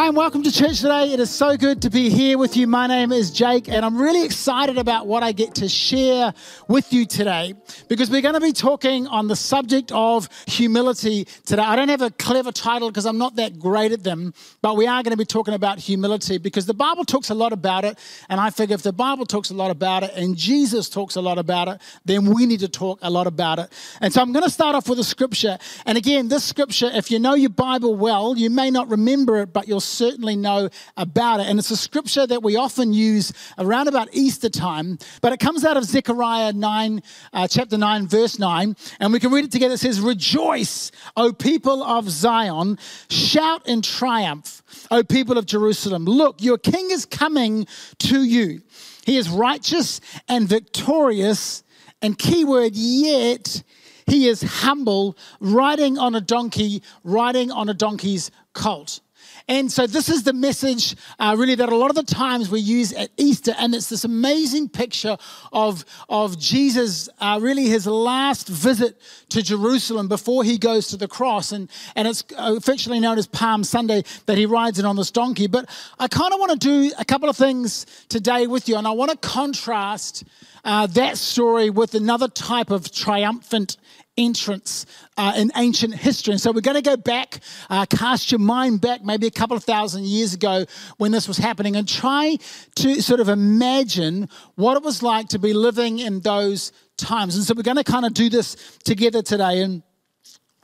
Hi, and welcome to church today. It is so good to be here with you. My name is Jake, and I'm really excited about what I get to share with you today because we're going to be talking on the subject of humility today. I don't have a clever title because I'm not that great at them, but we are going to be talking about humility because the Bible talks a lot about it. And I figure if the Bible talks a lot about it and Jesus talks a lot about it, then we need to talk a lot about it. And so I'm going to start off with a scripture. And again, this scripture, if you know your Bible well, you may not remember it, but you'll certainly know about it. And it's a scripture that we often use around about Easter time, but it comes out of Zechariah 9, uh, chapter 9, verse 9. And we can read it together. It says, Rejoice, O people of Zion, shout in triumph, O people of Jerusalem. Look, your king is coming to you. He is righteous and victorious. And keyword, yet he is humble, riding on a donkey, riding on a donkey's colt. And so, this is the message, uh, really, that a lot of the times we use at Easter. And it's this amazing picture of, of Jesus, uh, really, his last visit to Jerusalem before he goes to the cross. And, and it's affectionately known as Palm Sunday that he rides in on this donkey. But I kind of want to do a couple of things today with you. And I want to contrast uh, that story with another type of triumphant entrance uh, in ancient history. And so we're going to go back, uh, cast your mind back maybe a couple of thousand years ago when this was happening, and try to sort of imagine what it was like to be living in those times. And so we're going to kind of do this together today. And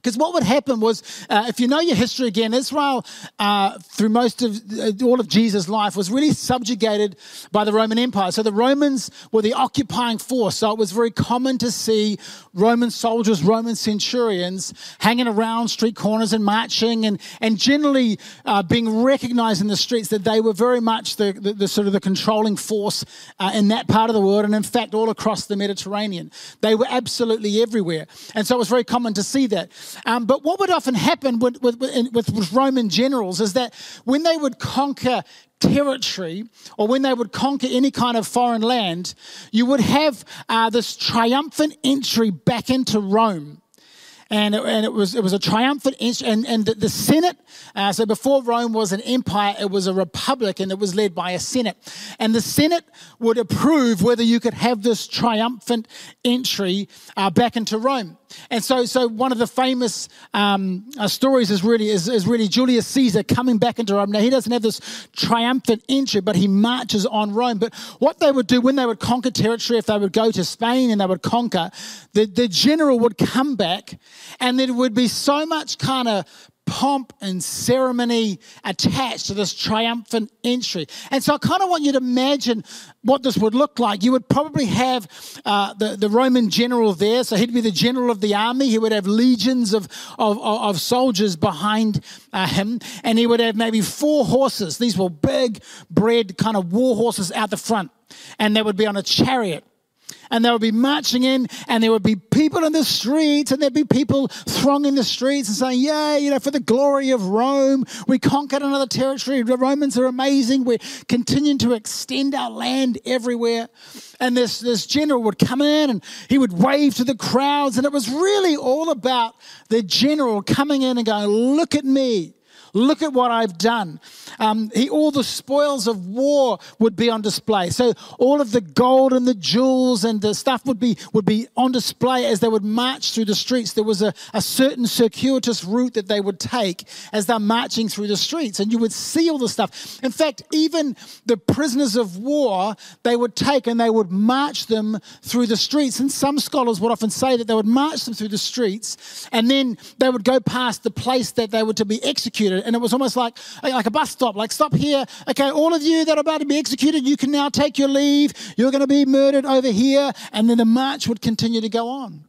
because what would happen was, uh, if you know your history again, Israel, uh, through most of uh, all of Jesus' life, was really subjugated by the Roman Empire. So the Romans were the occupying force. So it was very common to see Roman soldiers, Roman centurions hanging around street corners and marching, and and generally uh, being recognized in the streets that they were very much the, the, the sort of the controlling force uh, in that part of the world, and in fact all across the Mediterranean. They were absolutely everywhere, and so it was very common to see that. Um, but what would often happen with, with, with, Roman generals is that when they would conquer territory or when they would conquer any kind of foreign land, you would have uh, this triumphant entry back into Rome and it, and it was it was a triumphant and and the, the Senate. Uh, so before Rome was an empire, it was a republic, and it was led by a Senate. And the Senate would approve whether you could have this triumphant entry uh, back into Rome. And so, so one of the famous um, uh, stories is really is, is really Julius Caesar coming back into Rome. Now he doesn't have this triumphant entry, but he marches on Rome. But what they would do when they would conquer territory, if they would go to Spain and they would conquer, the, the general would come back and there would be so much kind of pomp and ceremony attached to this triumphant entry. And so I kind of want you to imagine what this would look like. You would probably have uh, the, the Roman general there, so he'd be the general of the army. He would have legions of, of, of soldiers behind uh, him, and he would have maybe four horses. These were big, bred kind of war horses out the front, and they would be on a chariot and they would be marching in, and there would be people in the streets, and there'd be people thronging the streets and saying, Yeah, you know, for the glory of Rome, we conquered another territory. The Romans are amazing. We're continuing to extend our land everywhere. And this, this general would come in and he would wave to the crowds, and it was really all about the general coming in and going, Look at me. Look at what I've done. Um, he, all the spoils of war would be on display. So all of the gold and the jewels and the stuff would be would be on display as they would march through the streets. There was a, a certain circuitous route that they would take as they're marching through the streets, and you would see all the stuff. In fact, even the prisoners of war they would take and they would march them through the streets. And some scholars would often say that they would march them through the streets, and then they would go past the place that they were to be executed and it was almost like, like a bus stop, like stop here. Okay, all of you that are about to be executed, you can now take your leave. You're going to be murdered over here. And then the march would continue to go on.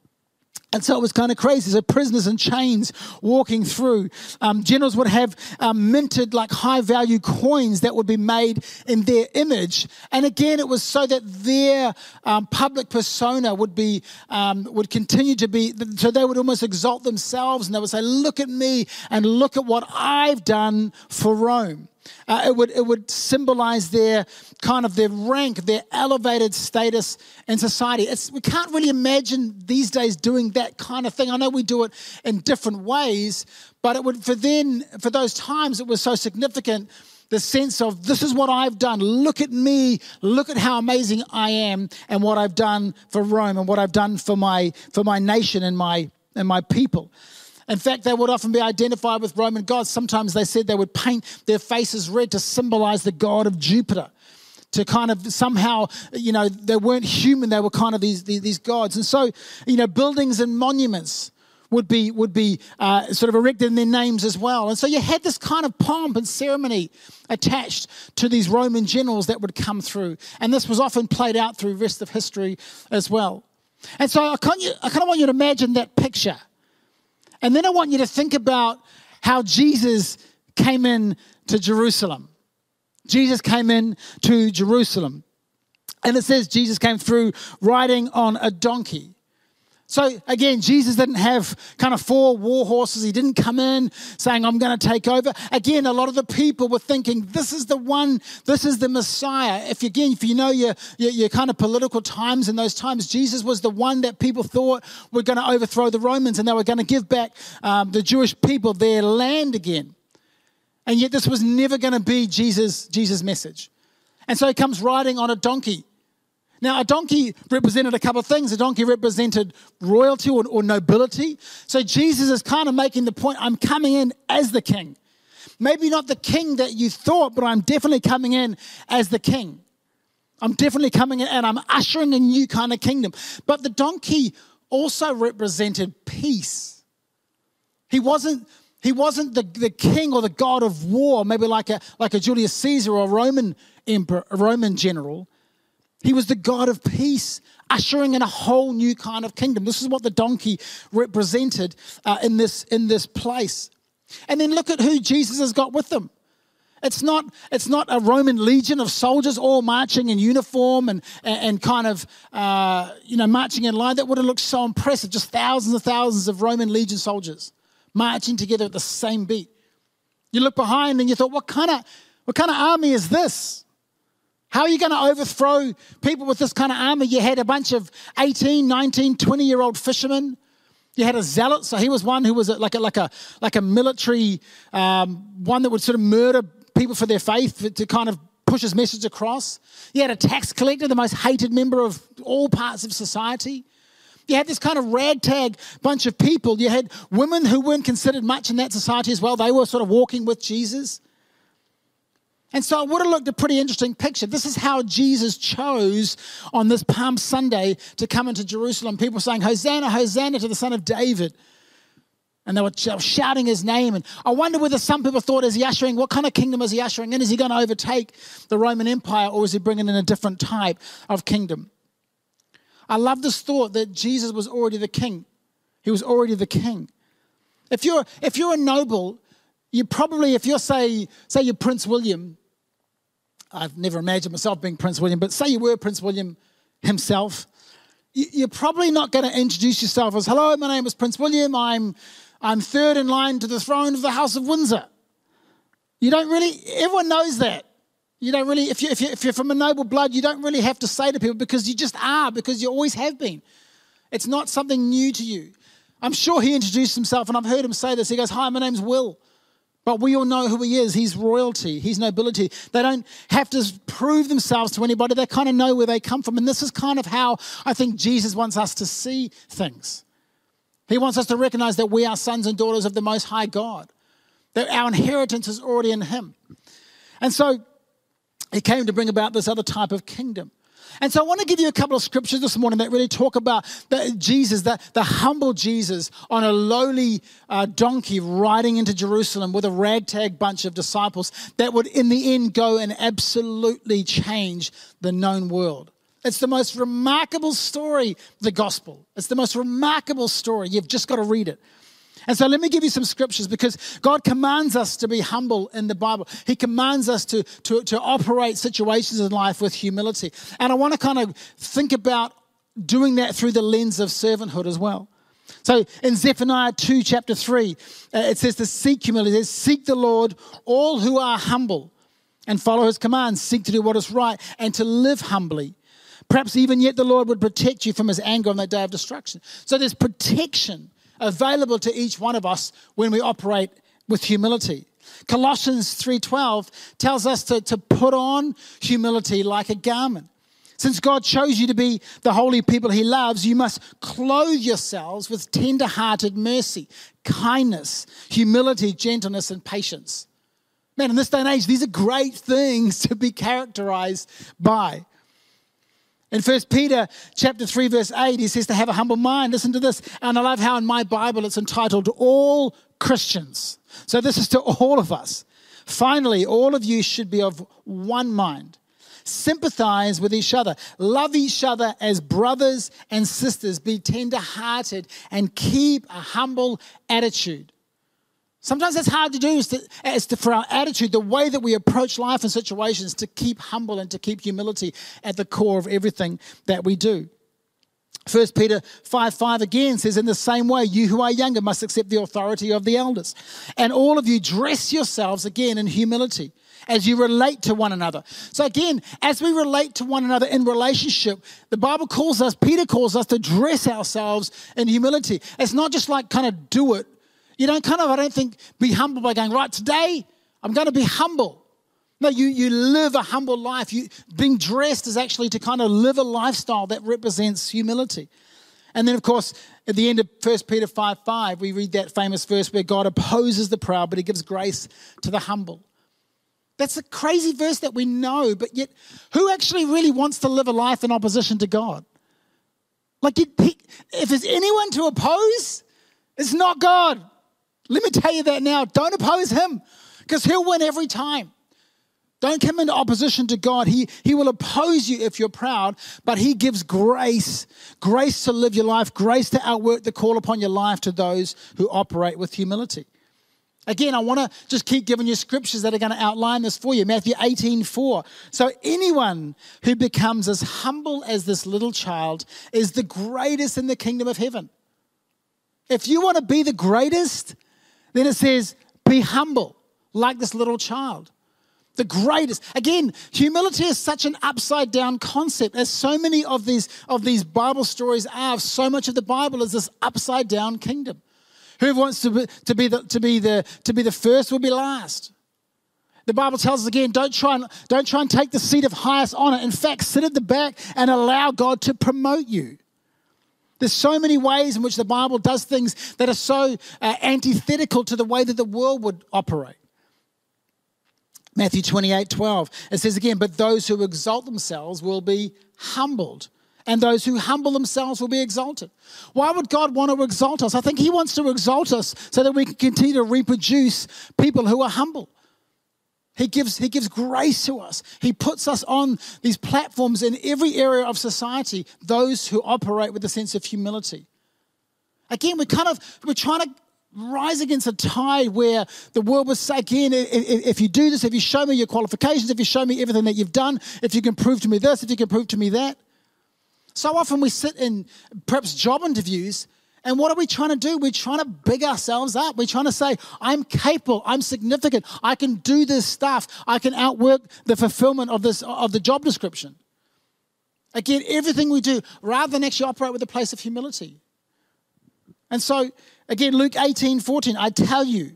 And so it was kind of crazy. So prisoners in chains walking through. Um, generals would have um, minted like high value coins that would be made in their image. And again, it was so that their um, public persona would be um, would continue to be. So they would almost exalt themselves, and they would say, "Look at me, and look at what I've done for Rome." Uh, it would it would symbolize their kind of their rank, their elevated status in society. It's, we can't really imagine these days doing that kind of thing. I know we do it in different ways, but it would for then for those times it was so significant. The sense of this is what I've done. Look at me. Look at how amazing I am, and what I've done for Rome, and what I've done for my for my nation and my and my people. In fact, they would often be identified with Roman gods. Sometimes they said they would paint their faces red to symbolize the god of Jupiter. To kind of somehow, you know, they weren't human, they were kind of these, these, these gods. And so, you know, buildings and monuments would be, would be uh, sort of erected in their names as well. And so you had this kind of pomp and ceremony attached to these Roman generals that would come through. And this was often played out through the rest of history as well. And so I kind, of, I kind of want you to imagine that picture. And then I want you to think about how Jesus came in to Jerusalem. Jesus came in to Jerusalem. And it says Jesus came through riding on a donkey. So again, Jesus didn't have kind of four war horses. He didn't come in saying, I'm going to take over. Again, a lot of the people were thinking, this is the one, this is the Messiah. If you, again, if you know your, your, your kind of political times in those times, Jesus was the one that people thought were going to overthrow the Romans and they were going to give back um, the Jewish people their land again. And yet this was never going to be Jesus' Jesus' message. And so he comes riding on a donkey. Now, a donkey represented a couple of things. A donkey represented royalty or, or, nobility. So Jesus is kind of making the point I'm coming in as the king. Maybe not the king that you thought, but I'm definitely coming in as the king. I'm definitely coming in and I'm ushering a new kind of kingdom. But the donkey also represented peace. He wasn't, he wasn't the, the king or the god of war, maybe like a, like a Julius Caesar or a Roman emperor, a Roman general. He was the God of peace, ushering in a whole new kind of kingdom. This is what the donkey represented uh, in, this, in this place. And then look at who Jesus has got with them. It's not, it's not a Roman legion of soldiers all marching in uniform and, and, and kind of, uh, you know, marching in line. That would have looked so impressive. Just thousands and thousands of Roman legion soldiers marching together at the same beat. You look behind and you thought, what kind of, what kind of army is this? How are you going to overthrow people with this kind of armor? You had a bunch of 18, 19, 20 year old fishermen. You had a zealot, so he was one who was like a, like a, like a military, um, one that would sort of murder people for their faith to kind of push his message across. You had a tax collector, the most hated member of all parts of society. You had this kind of ragtag bunch of people. You had women who weren't considered much in that society as well. They were sort of walking with Jesus. And so it would have looked a pretty interesting picture. This is how Jesus chose on this Palm Sunday to come into Jerusalem. People saying, Hosanna, Hosanna to the Son of David. And they were shouting his name. And I wonder whether some people thought, is he ushering, what kind of kingdom is he ushering in? Is he going to overtake the Roman Empire or is he bringing in a different type of kingdom? I love this thought that Jesus was already the king. He was already the king. If you're, if you're a noble, you probably, if you're, say, say you're Prince William, I've never imagined myself being Prince William, but say you were Prince William himself, you're probably not going to introduce yourself as, hello, my name is Prince William. I'm, I'm third in line to the throne of the House of Windsor. You don't really, everyone knows that. You don't really, if, you, if, you, if you're from a noble blood, you don't really have to say to people because you just are, because you always have been. It's not something new to you. I'm sure he introduced himself, and I've heard him say this. He goes, Hi, my name's Will. But we all know who he is. He's royalty, he's nobility. They don't have to prove themselves to anybody, they kind of know where they come from. And this is kind of how I think Jesus wants us to see things. He wants us to recognize that we are sons and daughters of the Most High God, that our inheritance is already in Him. And so he came to bring about this other type of kingdom. And so I want to give you a couple of scriptures this morning that really talk about the, Jesus, the, the humble Jesus on a lowly uh, donkey riding into Jerusalem with a ragtag bunch of disciples that would, in the end, go and absolutely change the known world. It's the most remarkable story, the gospel. It's the most remarkable story. You've just got to read it. And so let me give you some scriptures because God commands us to be humble in the Bible. He commands us to, to, to operate situations in life with humility. And I want to kind of think about doing that through the lens of servanthood as well. So in Zephaniah 2, chapter 3, uh, it says to seek humility. It says, Seek the Lord, all who are humble, and follow his commands, seek to do what is right, and to live humbly. Perhaps even yet the Lord would protect you from his anger on that day of destruction. So there's protection available to each one of us when we operate with humility. Colossians 3:12 tells us to, to put on humility like a garment. Since God chose you to be the holy people he loves, you must clothe yourselves with tender-hearted mercy, kindness, humility, gentleness, and patience. Man, in this day and age, these are great things to be characterized by. In 1 Peter chapter 3, verse 8, he says to have a humble mind. Listen to this. And I love how in my Bible it's entitled All Christians. So this is to all of us. Finally, all of you should be of one mind. Sympathize with each other. Love each other as brothers and sisters. Be tender hearted and keep a humble attitude. Sometimes that's hard to do is to, is to, for our attitude, the way that we approach life and situations, to keep humble and to keep humility at the core of everything that we do. 1 Peter 5 5 again says, In the same way, you who are younger must accept the authority of the elders. And all of you dress yourselves again in humility as you relate to one another. So, again, as we relate to one another in relationship, the Bible calls us, Peter calls us to dress ourselves in humility. It's not just like kind of do it you don't kind of, I don't think, be humble by going, right, today I'm going to be humble. No, you, you live a humble life. You, being dressed is actually to kind of live a lifestyle that represents humility. And then, of course, at the end of 1 Peter 5 5, we read that famous verse where God opposes the proud, but he gives grace to the humble. That's a crazy verse that we know, but yet, who actually really wants to live a life in opposition to God? Like, if there's anyone to oppose, it's not God. Let me tell you that now. Don't oppose him because he'll win every time. Don't come into opposition to God. He, he will oppose you if you're proud, but He gives grace grace to live your life, grace to outwork the call upon your life to those who operate with humility. Again, I want to just keep giving you scriptures that are going to outline this for you. Matthew 18 4. So, anyone who becomes as humble as this little child is the greatest in the kingdom of heaven. If you want to be the greatest, then it says, be humble, like this little child. The greatest. Again, humility is such an upside down concept, as so many of these, of these Bible stories are. So much of the Bible is this upside down kingdom. Whoever wants to be, to be, the, to be, the, to be the first will be last. The Bible tells us again, don't try, and, don't try and take the seat of highest honor. In fact, sit at the back and allow God to promote you. There's so many ways in which the Bible does things that are so uh, antithetical to the way that the world would operate. Matthew 28 12, it says again, but those who exalt themselves will be humbled, and those who humble themselves will be exalted. Why would God want to exalt us? I think He wants to exalt us so that we can continue to reproduce people who are humble. He gives, he gives grace to us. He puts us on these platforms in every area of society, those who operate with a sense of humility. Again, we're kind of, we're trying to rise against a tide where the world would say, again, if you do this, if you show me your qualifications, if you show me everything that you've done, if you can prove to me this, if you can prove to me that. So often we sit in perhaps job interviews and what are we trying to do? We're trying to big ourselves up. We're trying to say, I'm capable, I'm significant, I can do this stuff, I can outwork the fulfillment of this of the job description. Again, everything we do, rather than actually operate with a place of humility. And so, again, Luke 18, 14, I tell you,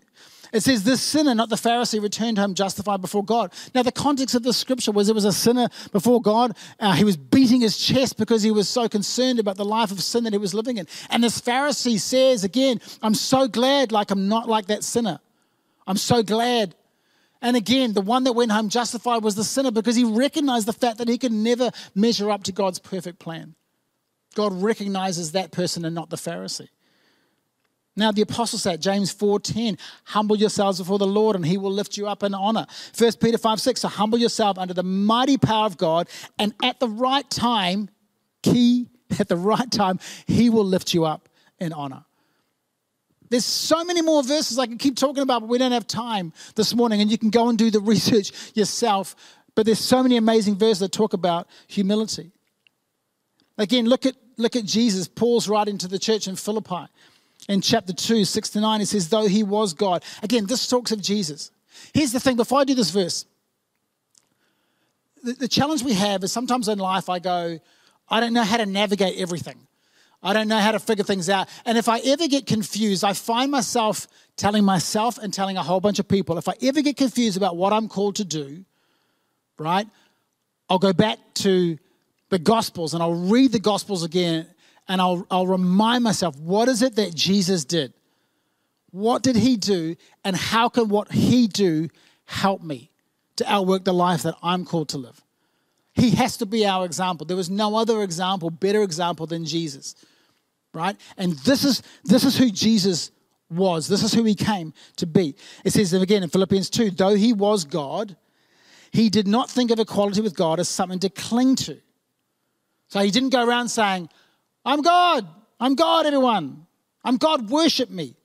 it says, This sinner, not the Pharisee, returned home justified before God. Now, the context of the scripture was it was a sinner before God. Uh, he was beating his chest because he was so concerned about the life of sin that he was living in. And this Pharisee says, again, I'm so glad, like I'm not like that sinner. I'm so glad. And again, the one that went home justified was the sinner because he recognized the fact that he could never measure up to God's perfect plan. God recognizes that person and not the Pharisee. Now the apostle said, James 4:10, humble yourselves before the Lord and he will lift you up in honor. 1 Peter 5, 6, so humble yourself under the mighty power of God, and at the right time, key, at the right time, he will lift you up in honor. There's so many more verses I can keep talking about, but we don't have time this morning, and you can go and do the research yourself. But there's so many amazing verses that talk about humility. Again, look at look at Jesus. Paul's writing to the church in Philippi in chapter 2, 6 to 9, it says, though he was God. Again, this talks of Jesus. Here's the thing before I do this verse, the, the challenge we have is sometimes in life I go, I don't know how to navigate everything. I don't know how to figure things out. And if I ever get confused, I find myself telling myself and telling a whole bunch of people if I ever get confused about what I'm called to do, right, I'll go back to the Gospels and I'll read the Gospels again and I'll, I'll remind myself what is it that Jesus did? What did he do? And how can what he do help me to outwork the life that I'm called to live? He has to be our example. There was no other example, better example than Jesus. Right? And this is this is who Jesus was. This is who he came to be. It says again in Philippians 2, though he was God, he did not think of equality with God as something to cling to. So he didn't go around saying, I'm God, I'm God, everyone. I'm God, worship me.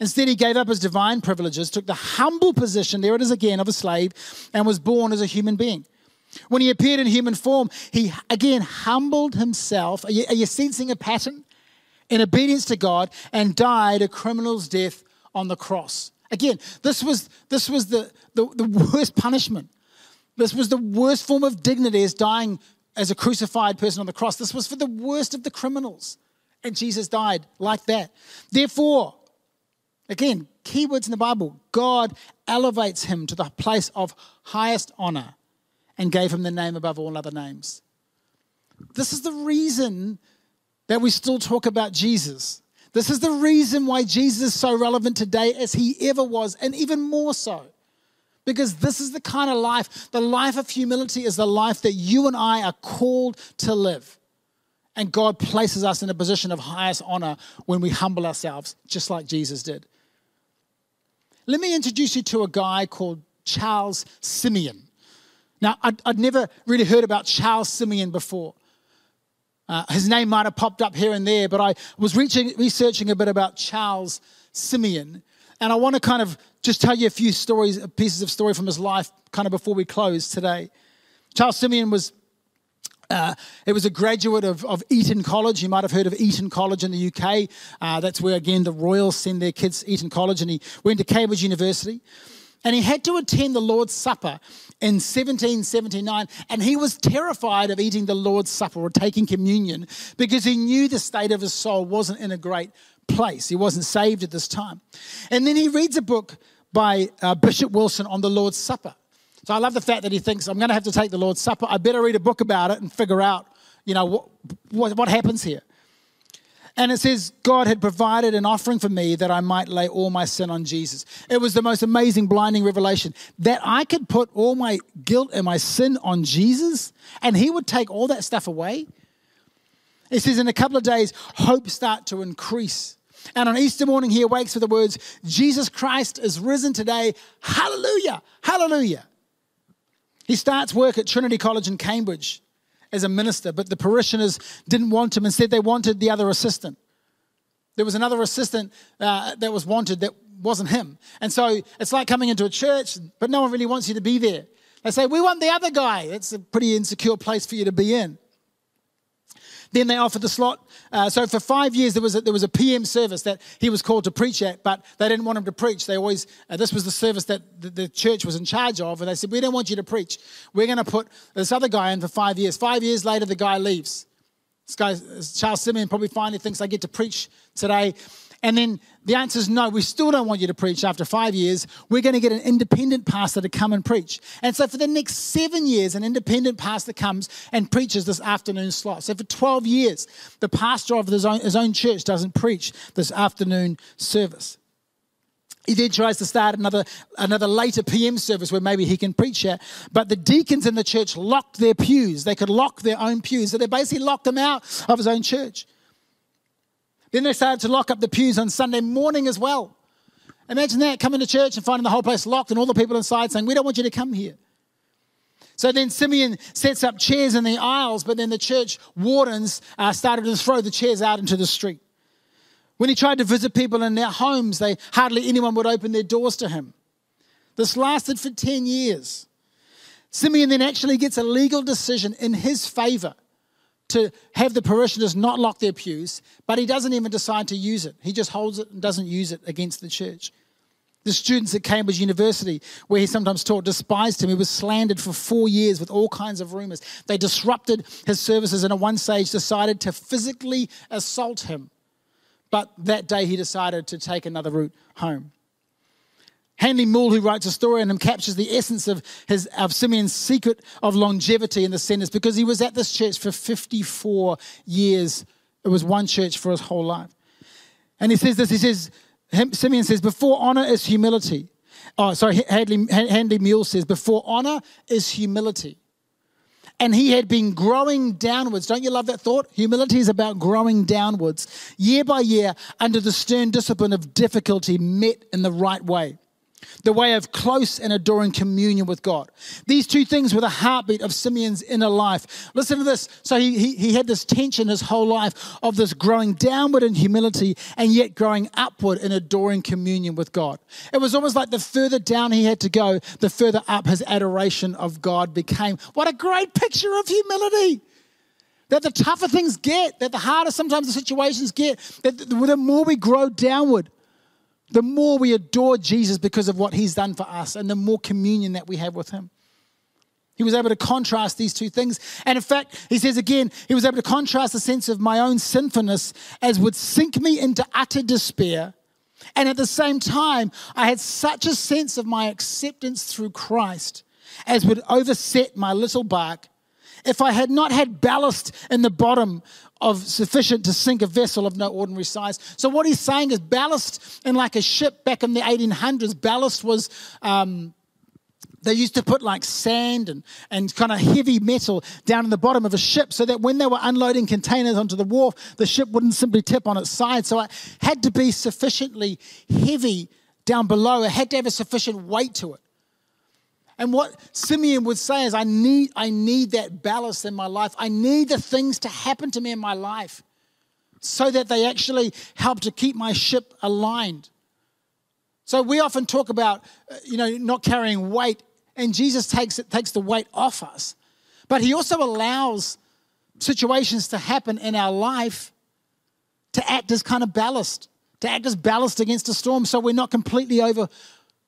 Instead, he gave up his divine privileges, took the humble position, there it is again, of a slave, and was born as a human being. When he appeared in human form, he again humbled himself. Are you, are you sensing a pattern? In obedience to God and died a criminal's death on the cross. Again, this was, this was the, the, the worst punishment. This was the worst form of dignity as dying as a crucified person on the cross. This was for the worst of the criminals. And Jesus died like that. Therefore, again, keywords in the Bible God elevates him to the place of highest honor and gave him the name above all other names. This is the reason that we still talk about Jesus. This is the reason why Jesus is so relevant today as he ever was, and even more so. Because this is the kind of life, the life of humility is the life that you and I are called to live. And God places us in a position of highest honor when we humble ourselves, just like Jesus did. Let me introduce you to a guy called Charles Simeon. Now, I'd, I'd never really heard about Charles Simeon before. Uh, his name might have popped up here and there, but I was reaching, researching a bit about Charles Simeon. And I want to kind of just tell you a few stories, pieces of story from his life, kind of before we close today. Charles Simeon was uh, it was a graduate of, of, Eton College. You might have heard of Eton College in the UK. Uh, that's where, again, the Royals send their kids to Eton College. And he went to Cambridge University. And he had to attend the Lord's Supper in 1779. And he was terrified of eating the Lord's Supper or taking communion because he knew the state of his soul wasn't in a great place. He wasn't saved at this time. And then he reads a book by uh, Bishop Wilson on the Lord's Supper. So I love the fact that he thinks, I'm going to have to take the Lord's Supper. I better read a book about it and figure out, you know, what, what, what happens here. And it says, God had provided an offering for me that I might lay all my sin on Jesus. It was the most amazing, blinding revelation that I could put all my guilt and my sin on Jesus and he would take all that stuff away. It says, in a couple of days, hope start to increase. And on Easter morning, he awakes with the words, Jesus Christ is risen today. Hallelujah! Hallelujah! He starts work at Trinity College in Cambridge as a minister, but the parishioners didn't want him. Instead, they wanted the other assistant. There was another assistant uh, that was wanted that wasn't him. And so it's like coming into a church, but no one really wants you to be there. They say, We want the other guy. It's a pretty insecure place for you to be in. Then they offered the slot. Uh, so for five years, there was, a, there was a PM service that he was called to preach at, but they didn't want him to preach. They always, uh, this was the service that the, the, church was in charge of, and they said, We don't want you to preach. We're going to put this other guy in for five years. Five years later, the guy leaves. This guy, Charles Simeon, probably finally thinks I get to preach today. And then the answer is no, we still don't want you to preach after five years. We're going to get an independent pastor to come and preach. And so for the next seven years, an independent pastor comes and preaches this afternoon slot. So for 12 years, the pastor of his own, his own church doesn't preach this afternoon service. He then tries to start another, another later PM service where maybe he can preach here. But the deacons in the church locked their pews. They could lock their own pews. So they basically locked him out of his own church. Then they started to lock up the pews on Sunday morning as well. Imagine that, coming to church and finding the whole place locked and all the people inside saying, We don't want you to come here. So then Simeon sets up chairs in the aisles, but then the church wardens uh, started to throw the chairs out into the street. When he tried to visit people in their homes, they hardly anyone would open their doors to him. This lasted for 10 years. Simeon then actually gets a legal decision in his favor to have the parishioners not lock their pews, but he doesn't even decide to use it. He just holds it and doesn't use it against the church. The students at Cambridge University, where he sometimes taught, despised him. He was slandered for four years with all kinds of rumors. They disrupted his services and at one stage decided to physically assault him. But that day he decided to take another route home. Handley Moule, who writes a story on him, captures the essence of, his, of Simeon's secret of longevity in the sentence because he was at this church for 54 years. It was one church for his whole life. And he says this, he says, Simeon says, before honor is humility. Oh, sorry, Handley, Handley Moule says, before honor is humility. And he had been growing downwards. Don't you love that thought? Humility is about growing downwards, year by year, under the stern discipline of difficulty met in the right way the way of close and adoring communion with God. These two things were the heartbeat of Simeon's inner life. Listen to this. So he, he, he, had this tension his whole life of this growing downward in humility and yet growing upward in adoring communion with God. It was almost like the further down he had to go, the further up his adoration of God became. What a great picture of humility! That the tougher things get, that the harder sometimes the situations get, that the more we grow downward the more we adore Jesus because of what he's done for us and the more communion that we have with him. He was able to contrast these two things. And in fact, he says again, he was able to contrast the sense of my own sinfulness as would sink me into utter despair. And at the same time, I had such a sense of my acceptance through Christ as would overset my little bark if I had not had ballast in the bottom of sufficient to sink a vessel of no ordinary size. So what he's saying is ballast in like a ship back in the 1800s. Ballast was. Um, they used to put like sand and, and kind of heavy metal down in the bottom of a ship so that when they were unloading containers onto the wharf, the ship wouldn't simply tip on its side. So it had to be sufficiently heavy down below. It had to have a sufficient weight to it. And what Simeon would say is, I need, I need that ballast in my life. I need the things to happen to me in my life so that they actually help to keep my ship aligned. So we often talk about, uh, you know, not carrying weight, and Jesus takes it, takes the weight off us. But he also allows situations to happen in our life to act as kind of ballast, to act as ballast against a storm so we're not completely over,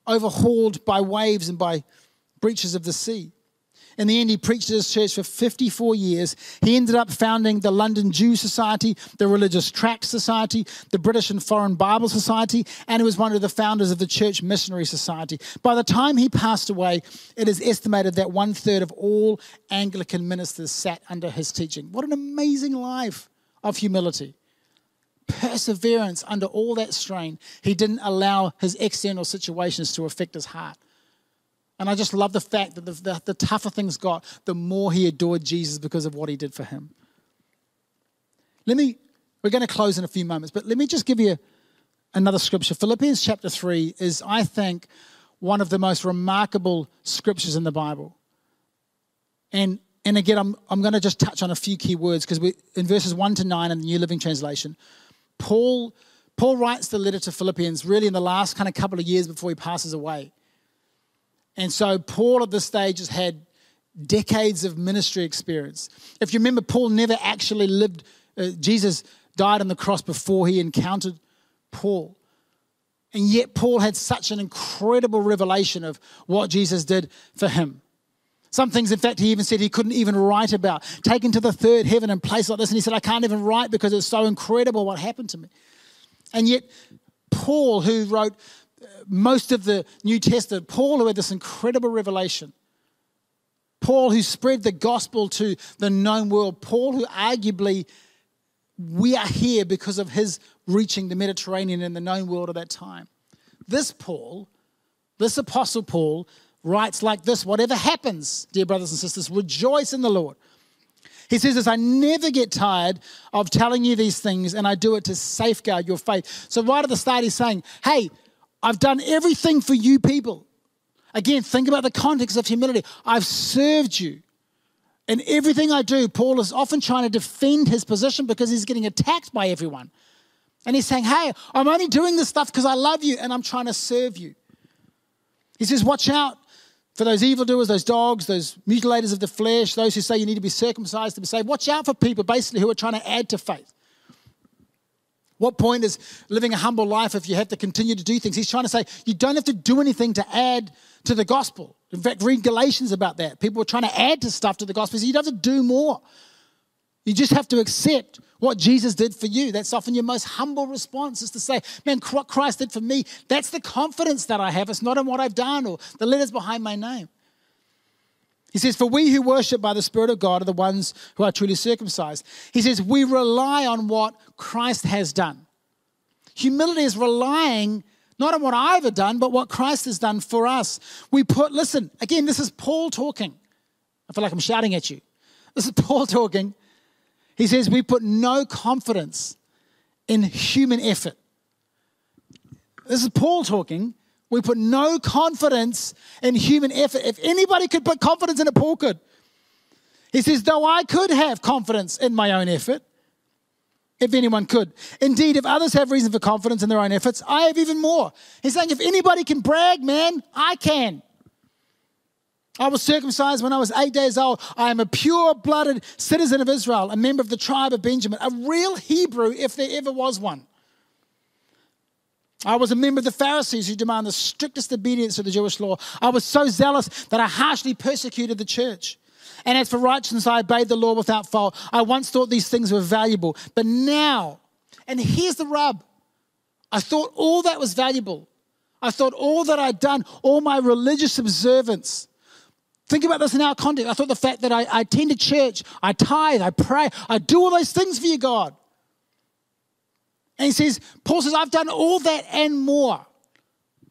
overhauled by waves and by breaches of the sea. In the end, he preached at his church for 54 years. He ended up founding the London Jew Society, the Religious Tract Society, the British and Foreign Bible Society, and he was one of the founders of the Church Missionary Society. By the time he passed away, it is estimated that one third of all Anglican ministers sat under his teaching. What an amazing life of humility. Perseverance under all that strain. He didn't allow his external situations to affect his heart. And I just love the fact that the, the, the, tougher things got, the more he adored Jesus because of what he did for him. Let me, we're going to close in a few moments, but let me just give you another scripture. Philippians chapter 3 is, I think, one of the most remarkable scriptures in the Bible. And, and again, I'm, I'm going to just touch on a few key words because in verses 1 to 9 in the New Living Translation, Paul, Paul writes the letter to Philippians really in the last kind of couple of years before he passes away. And so Paul at this stage has had decades of ministry experience. If you remember, Paul never actually lived, uh, Jesus died on the cross before he encountered Paul. And yet, Paul had such an incredible revelation of what Jesus did for him. Some things, in fact, he even said he couldn't even write about. Taken to the third heaven and placed like this. And he said, I can't even write because it's so incredible what happened to me. And yet, Paul, who wrote most of the New Testament, Paul, who had this incredible revelation, Paul, who spread the gospel to the known world, Paul, who arguably we are here because of his reaching the Mediterranean and the known world at that time. This Paul, this apostle Paul, writes like this Whatever happens, dear brothers and sisters, rejoice in the Lord. He says this I never get tired of telling you these things, and I do it to safeguard your faith. So, right at the start, he's saying, Hey, I've done everything for you people. Again, think about the context of humility. I've served you. In everything I do, Paul is often trying to defend his position because he's getting attacked by everyone. And he's saying, Hey, I'm only doing this stuff because I love you and I'm trying to serve you. He says, Watch out for those evildoers, those dogs, those mutilators of the flesh, those who say you need to be circumcised to be saved. Watch out for people basically who are trying to add to faith. What point is living a humble life if you have to continue to do things? He's trying to say you don't have to do anything to add to the gospel. In fact, read Galatians about that. People are trying to add to stuff to the gospel. So you don't have to do more. You just have to accept what Jesus did for you. That's often your most humble response is to say, Man, what Christ did for me, that's the confidence that I have. It's not in what I've done or the letters behind my name. He says, For we who worship by the Spirit of God are the ones who are truly circumcised. He says, We rely on what Christ has done. Humility is relying not on what I've done, but what Christ has done for us. We put, listen, again, this is Paul talking. I feel like I'm shouting at you. This is Paul talking. He says, We put no confidence in human effort. This is Paul talking. We put no confidence in human effort. If anybody could put confidence in it, Paul could. He says, though I could have confidence in my own effort, if anyone could. Indeed, if others have reason for confidence in their own efforts, I have even more. He's saying, if anybody can brag, man, I can. I was circumcised when I was eight days old. I am a pure blooded citizen of Israel, a member of the tribe of Benjamin, a real Hebrew if there ever was one. I was a member of the Pharisees who demand the strictest obedience to the Jewish law. I was so zealous that I harshly persecuted the church. And as for righteousness, I obeyed the law without fault. I once thought these things were valuable, but now, and here's the rub I thought all that was valuable. I thought all that I'd done, all my religious observance. Think about this in our context. I thought the fact that I, I attended church, I tithe, I pray, I do all those things for you, God. And he says, Paul says, I've done all that and more.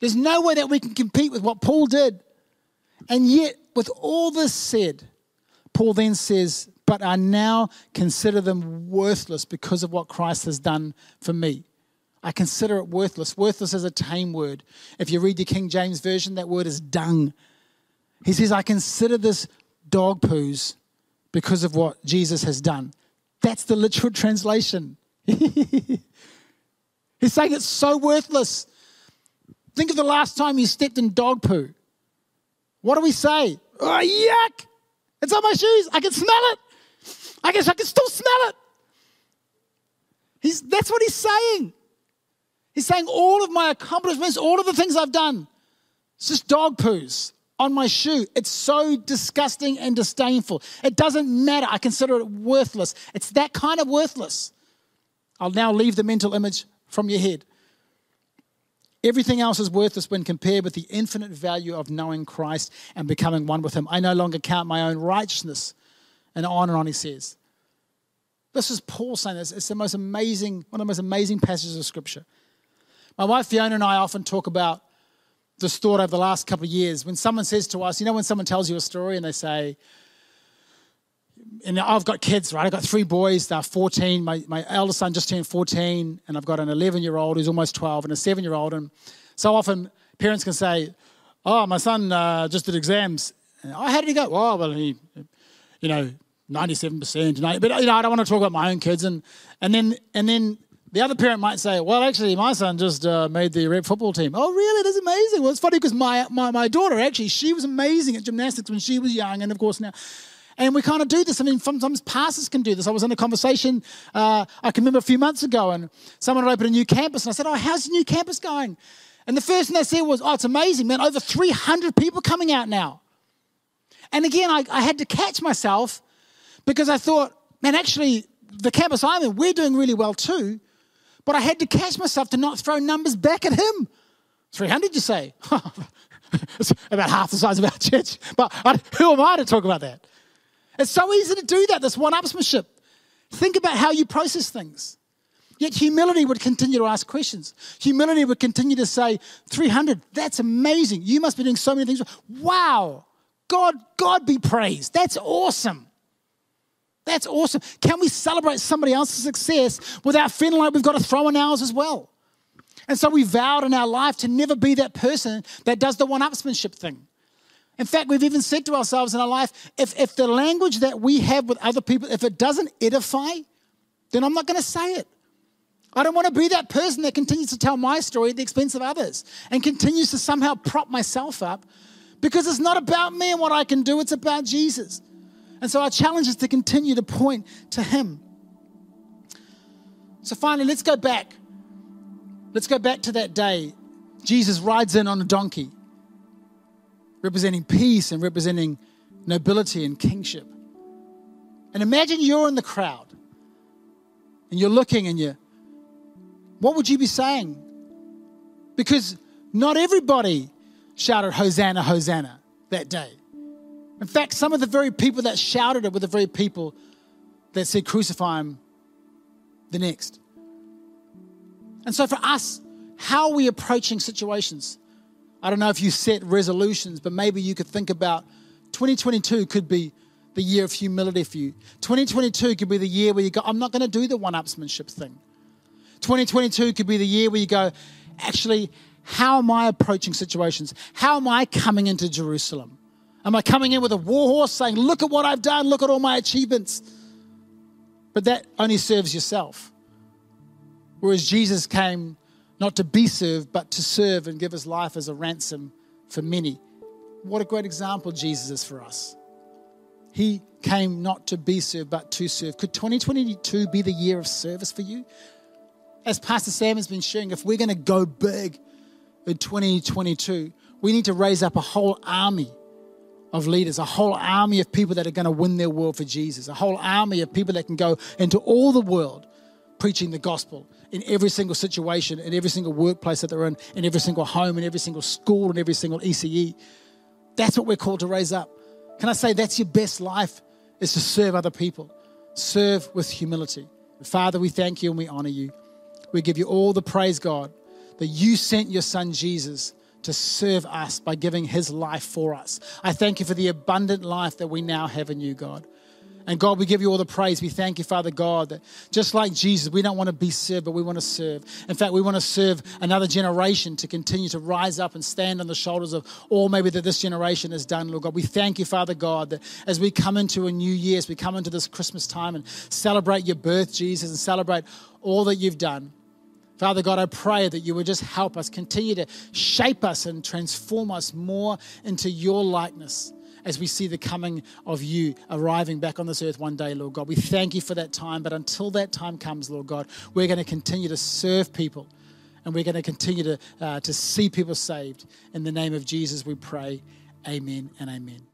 There's no way that we can compete with what Paul did. And yet, with all this said, Paul then says, But I now consider them worthless because of what Christ has done for me. I consider it worthless. Worthless is a tame word. If you read the King James Version, that word is dung. He says, I consider this dog poos because of what Jesus has done. That's the literal translation. He's saying it's so worthless. Think of the last time you stepped in dog poo. What do we say? Oh, yuck! It's on my shoes. I can smell it. I guess I can still smell it. He's, that's what he's saying. He's saying all of my accomplishments, all of the things I've done, it's just dog poos on my shoe. It's so disgusting and disdainful. It doesn't matter. I consider it worthless. It's that kind of worthless. I'll now leave the mental image from your head. Everything else is worthless when compared with the infinite value of knowing Christ and becoming one with Him. I no longer count my own righteousness and on and on, he says. This is Paul saying this. It's the most amazing, one of the most amazing passages of Scripture. My wife Fiona and I often talk about this thought over the last couple of years. When someone says to us, you know, when someone tells you a story and they say, and I've got kids, right? I've got three boys. They're 14. My, my eldest son just turned 14, and I've got an 11 year old who's almost 12 and a seven year old. And so often parents can say, Oh, my son uh, just did exams. And, oh, how did he go? Oh, well, he, you know, 97%. 90, but, you know, I don't want to talk about my own kids. And, and, then, and then the other parent might say, Well, actually, my son just uh, made the rep football team. Oh, really? That's amazing. Well, it's funny because my, my, my daughter, actually, she was amazing at gymnastics when she was young. And of course, now. And we kind of do this. I mean, sometimes pastors can do this. I was in a conversation, uh, I can remember a few months ago, and someone had opened a new campus, and I said, Oh, how's the new campus going? And the first thing they said was, Oh, it's amazing, man. Over 300 people coming out now. And again, I, I had to catch myself because I thought, man, actually, the campus I'm in, we're doing really well too. But I had to catch myself to not throw numbers back at him. 300, you say? it's about half the size of our church. But I, who am I to talk about that? It's so easy to do that, this one upsmanship. Think about how you process things. Yet humility would continue to ask questions. Humility would continue to say, 300, that's amazing. You must be doing so many things. Wow. God, God be praised. That's awesome. That's awesome. Can we celebrate somebody else's success without feeling like we've got to throw in ours as well? And so we vowed in our life to never be that person that does the one upsmanship thing. In fact, we've even said to ourselves in our life if, if the language that we have with other people, if it doesn't edify, then I'm not going to say it. I don't want to be that person that continues to tell my story at the expense of others and continues to somehow prop myself up because it's not about me and what I can do, it's about Jesus. And so our challenge is to continue to point to Him. So finally, let's go back Let's go back to that day. Jesus rides in on a donkey, representing peace and representing nobility and kingship. And imagine you're in the crowd and you're looking and you what would you be saying? Because not everybody shouted Hosanna, Hosanna that day. In fact, some of the very people that shouted it were the very people that said, Crucify him the next. And so for us, how are we approaching situations? I don't know if you set resolutions, but maybe you could think about 2022 could be the year of humility for you. 2022 could be the year where you go, I'm not going to do the one upsmanship thing. 2022 could be the year where you go, actually, how am I approaching situations? How am I coming into Jerusalem? Am I coming in with a war horse saying, Look at what I've done, look at all my achievements? But that only serves yourself. Whereas Jesus came not to be served, but to serve and give his life as a ransom for many. What a great example Jesus is for us. He came not to be served, but to serve. Could 2022 be the year of service for you? As Pastor Sam has been sharing, if we're going to go big in 2022, we need to raise up a whole army of leaders, a whole army of people that are going to win their world for Jesus, a whole army of people that can go into all the world preaching the gospel in every single situation, in every single workplace that they're in, in every single home, in every single school, in every single ECE. That's what we're called to raise up. Can I say that's your best life is to serve other people, serve with humility. Father, we thank you and we honor you. We give you all the praise, God, that you sent your son Jesus to serve us by giving his life for us. I thank you for the abundant life that we now have in you, God. And God, we give you all the praise. We thank you, Father God, that just like Jesus, we don't want to be served, but we want to serve. In fact, we want to serve another generation to continue to rise up and stand on the shoulders of all maybe that this generation has done, Lord God. We thank you, Father God, that as we come into a new year, as we come into this Christmas time and celebrate your birth, Jesus, and celebrate all that you've done. Father God, I pray that you would just help us, continue to shape us and transform us more into your likeness as we see the coming of you arriving back on this earth one day, Lord God. We thank you for that time, but until that time comes, Lord God, we're going to continue to serve people and we're going to continue to, uh, to see people saved. In the name of Jesus, we pray. Amen and amen.